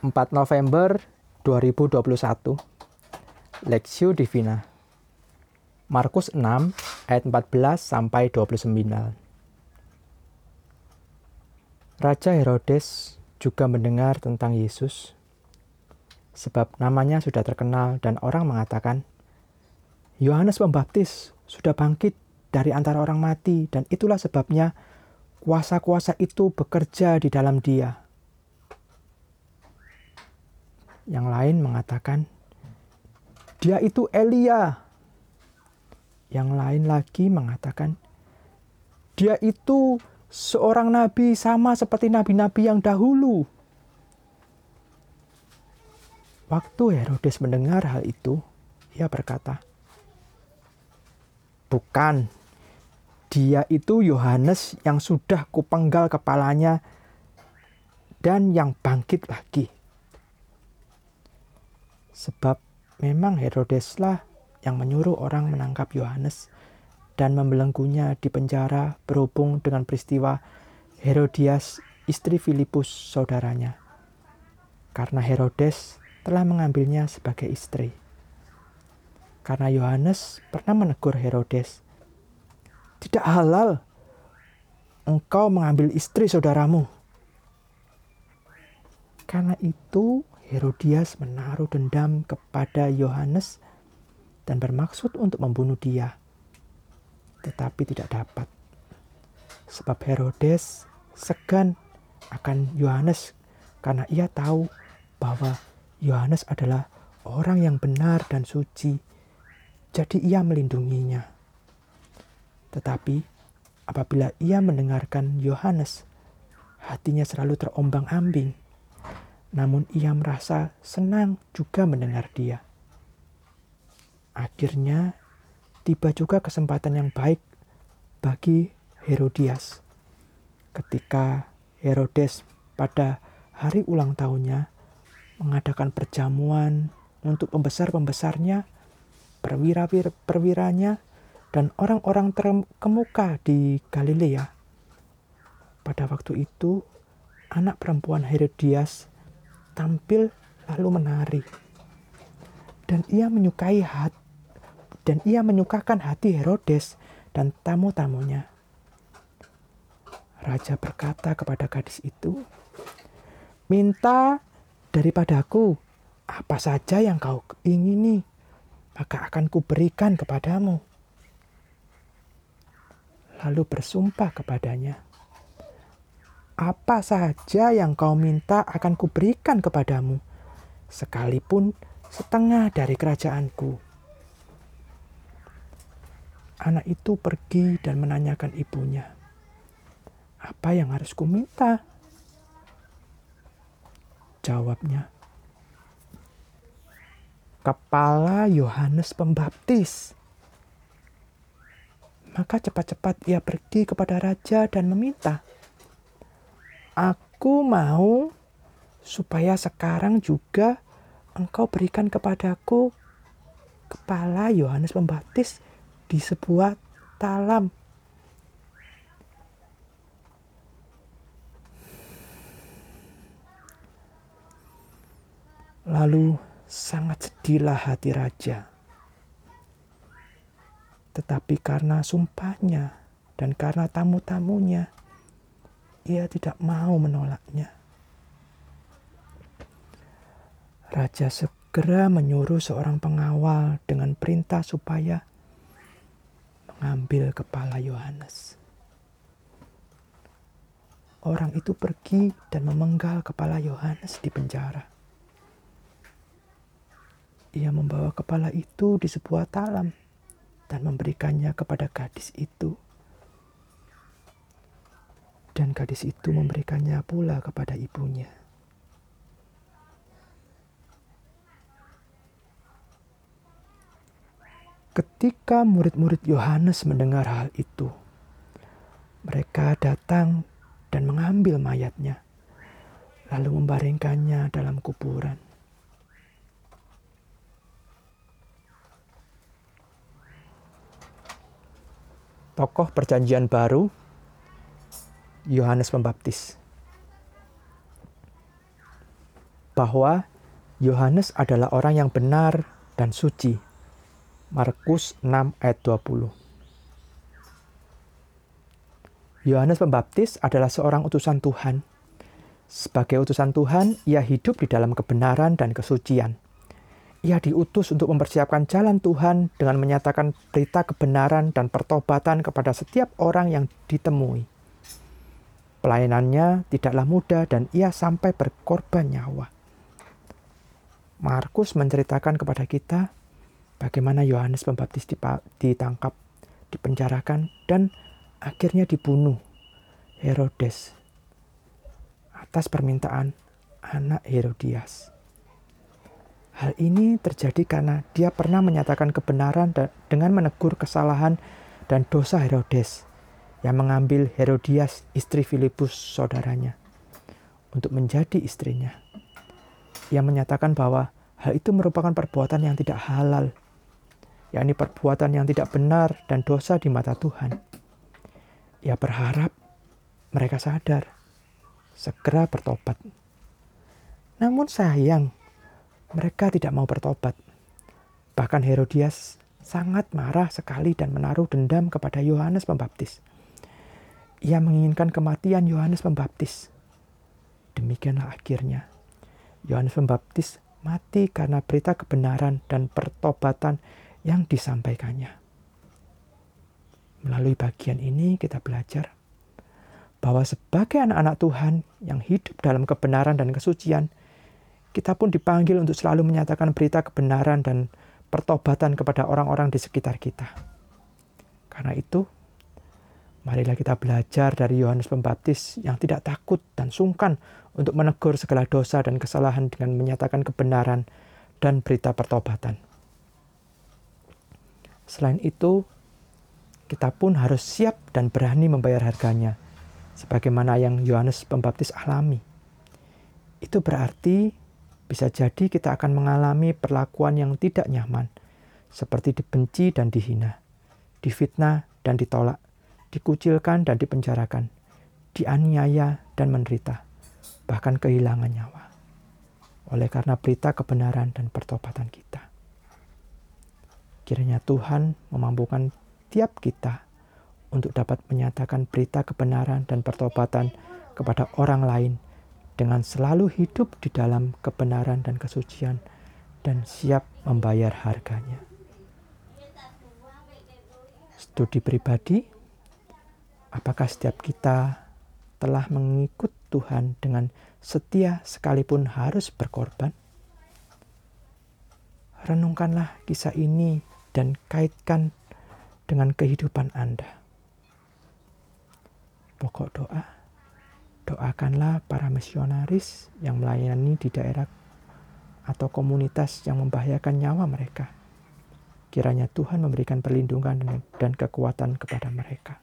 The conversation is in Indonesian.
4 November 2021 Lexio Divina. Markus 6 ayat 14 sampai 29 Raja Herodes juga mendengar tentang Yesus. Sebab namanya sudah terkenal dan orang mengatakan Yohanes Pembaptis sudah bangkit dari antara orang mati dan itulah sebabnya kuasa-kuasa itu bekerja di dalam dia. Yang lain mengatakan, dia itu Elia. Yang lain lagi mengatakan, dia itu seorang nabi sama seperti nabi-nabi yang dahulu. Waktu Herodes mendengar hal itu, ia berkata, "Bukan, dia itu Yohanes yang sudah kupenggal kepalanya dan yang bangkit lagi." Sebab memang Herodeslah yang menyuruh orang menangkap Yohanes dan membelenggunya di penjara berhubung dengan peristiwa Herodias istri Filipus saudaranya. Karena Herodes telah mengambilnya sebagai istri. Karena Yohanes pernah menegur Herodes, "Tidak halal engkau mengambil istri saudaramu." Karena itu Herodias menaruh dendam kepada Yohanes dan bermaksud untuk membunuh dia, tetapi tidak dapat. Sebab Herodes segan akan Yohanes karena ia tahu bahwa Yohanes adalah orang yang benar dan suci, jadi ia melindunginya. Tetapi apabila ia mendengarkan Yohanes, hatinya selalu terombang-ambing namun ia merasa senang juga mendengar dia. Akhirnya, tiba juga kesempatan yang baik bagi Herodias. Ketika Herodes pada hari ulang tahunnya mengadakan perjamuan untuk pembesar-pembesarnya, perwira-perwiranya, dan orang-orang terkemuka di Galilea. Pada waktu itu, anak perempuan Herodias tampil lalu menari. Dan ia menyukai hat dan ia menyukakan hati Herodes dan tamu-tamunya. Raja berkata kepada gadis itu, "Minta daripadaku apa saja yang kau ingini, maka akan kuberikan kepadamu." Lalu bersumpah kepadanya, apa saja yang kau minta akan kuberikan kepadamu, sekalipun setengah dari kerajaanku. Anak itu pergi dan menanyakan ibunya, "Apa yang harus kuminta?" Jawabnya, "Kepala Yohanes Pembaptis." Maka cepat-cepat ia pergi kepada raja dan meminta, Aku mau supaya sekarang juga engkau berikan kepadaku kepala Yohanes Pembaptis di sebuah talam. Lalu sangat sedihlah hati raja. Tetapi karena sumpahnya dan karena tamu-tamunya, ia tidak mau menolaknya. Raja segera menyuruh seorang pengawal dengan perintah supaya mengambil kepala Yohanes. Orang itu pergi dan memenggal kepala Yohanes di penjara. Ia membawa kepala itu di sebuah talam dan memberikannya kepada gadis itu dan gadis itu memberikannya pula kepada ibunya. Ketika murid-murid Yohanes mendengar hal itu, mereka datang dan mengambil mayatnya, lalu membaringkannya dalam kuburan. Tokoh Perjanjian Baru Yohanes Pembaptis. bahwa Yohanes adalah orang yang benar dan suci. Markus 6 ayat 20. Yohanes Pembaptis adalah seorang utusan Tuhan. Sebagai utusan Tuhan, ia hidup di dalam kebenaran dan kesucian. Ia diutus untuk mempersiapkan jalan Tuhan dengan menyatakan berita kebenaran dan pertobatan kepada setiap orang yang ditemui. Pelayanannya tidaklah mudah dan ia sampai berkorban nyawa. Markus menceritakan kepada kita bagaimana Yohanes Pembaptis ditangkap, dipenjarakan, dan akhirnya dibunuh Herodes atas permintaan anak Herodias. Hal ini terjadi karena dia pernah menyatakan kebenaran dengan menegur kesalahan dan dosa Herodes yang mengambil Herodias istri Filipus saudaranya untuk menjadi istrinya. Ia menyatakan bahwa hal itu merupakan perbuatan yang tidak halal, yakni perbuatan yang tidak benar dan dosa di mata Tuhan. Ia berharap mereka sadar, segera bertobat. Namun sayang, mereka tidak mau bertobat. Bahkan Herodias sangat marah sekali dan menaruh dendam kepada Yohanes Pembaptis. Ia menginginkan kematian Yohanes Pembaptis. Demikianlah akhirnya. Yohanes Pembaptis mati karena berita kebenaran dan pertobatan yang disampaikannya. Melalui bagian ini kita belajar bahwa sebagai anak-anak Tuhan yang hidup dalam kebenaran dan kesucian, kita pun dipanggil untuk selalu menyatakan berita kebenaran dan pertobatan kepada orang-orang di sekitar kita. Karena itu, marilah kita belajar dari Yohanes Pembaptis yang tidak takut dan sungkan untuk menegur segala dosa dan kesalahan dengan menyatakan kebenaran dan berita pertobatan. Selain itu, kita pun harus siap dan berani membayar harganya, sebagaimana yang Yohanes Pembaptis alami. Itu berarti bisa jadi kita akan mengalami perlakuan yang tidak nyaman, seperti dibenci dan dihina, difitnah dan ditolak, dikucilkan dan dipenjarakan, dianiaya dan menderita, bahkan kehilangan nyawa. Oleh karena berita kebenaran dan pertobatan kita. Kiranya Tuhan memampukan setiap kita untuk dapat menyatakan berita kebenaran dan pertobatan kepada orang lain dengan selalu hidup di dalam kebenaran dan kesucian dan siap membayar harganya. Studi pribadi, apakah setiap kita telah mengikut Tuhan dengan setia sekalipun harus berkorban? Renungkanlah kisah ini dan kaitkan dengan kehidupan Anda. Pokok doa, doakanlah para misionaris yang melayani di daerah atau komunitas yang membahayakan nyawa mereka. Kiranya Tuhan memberikan perlindungan dan kekuatan kepada mereka.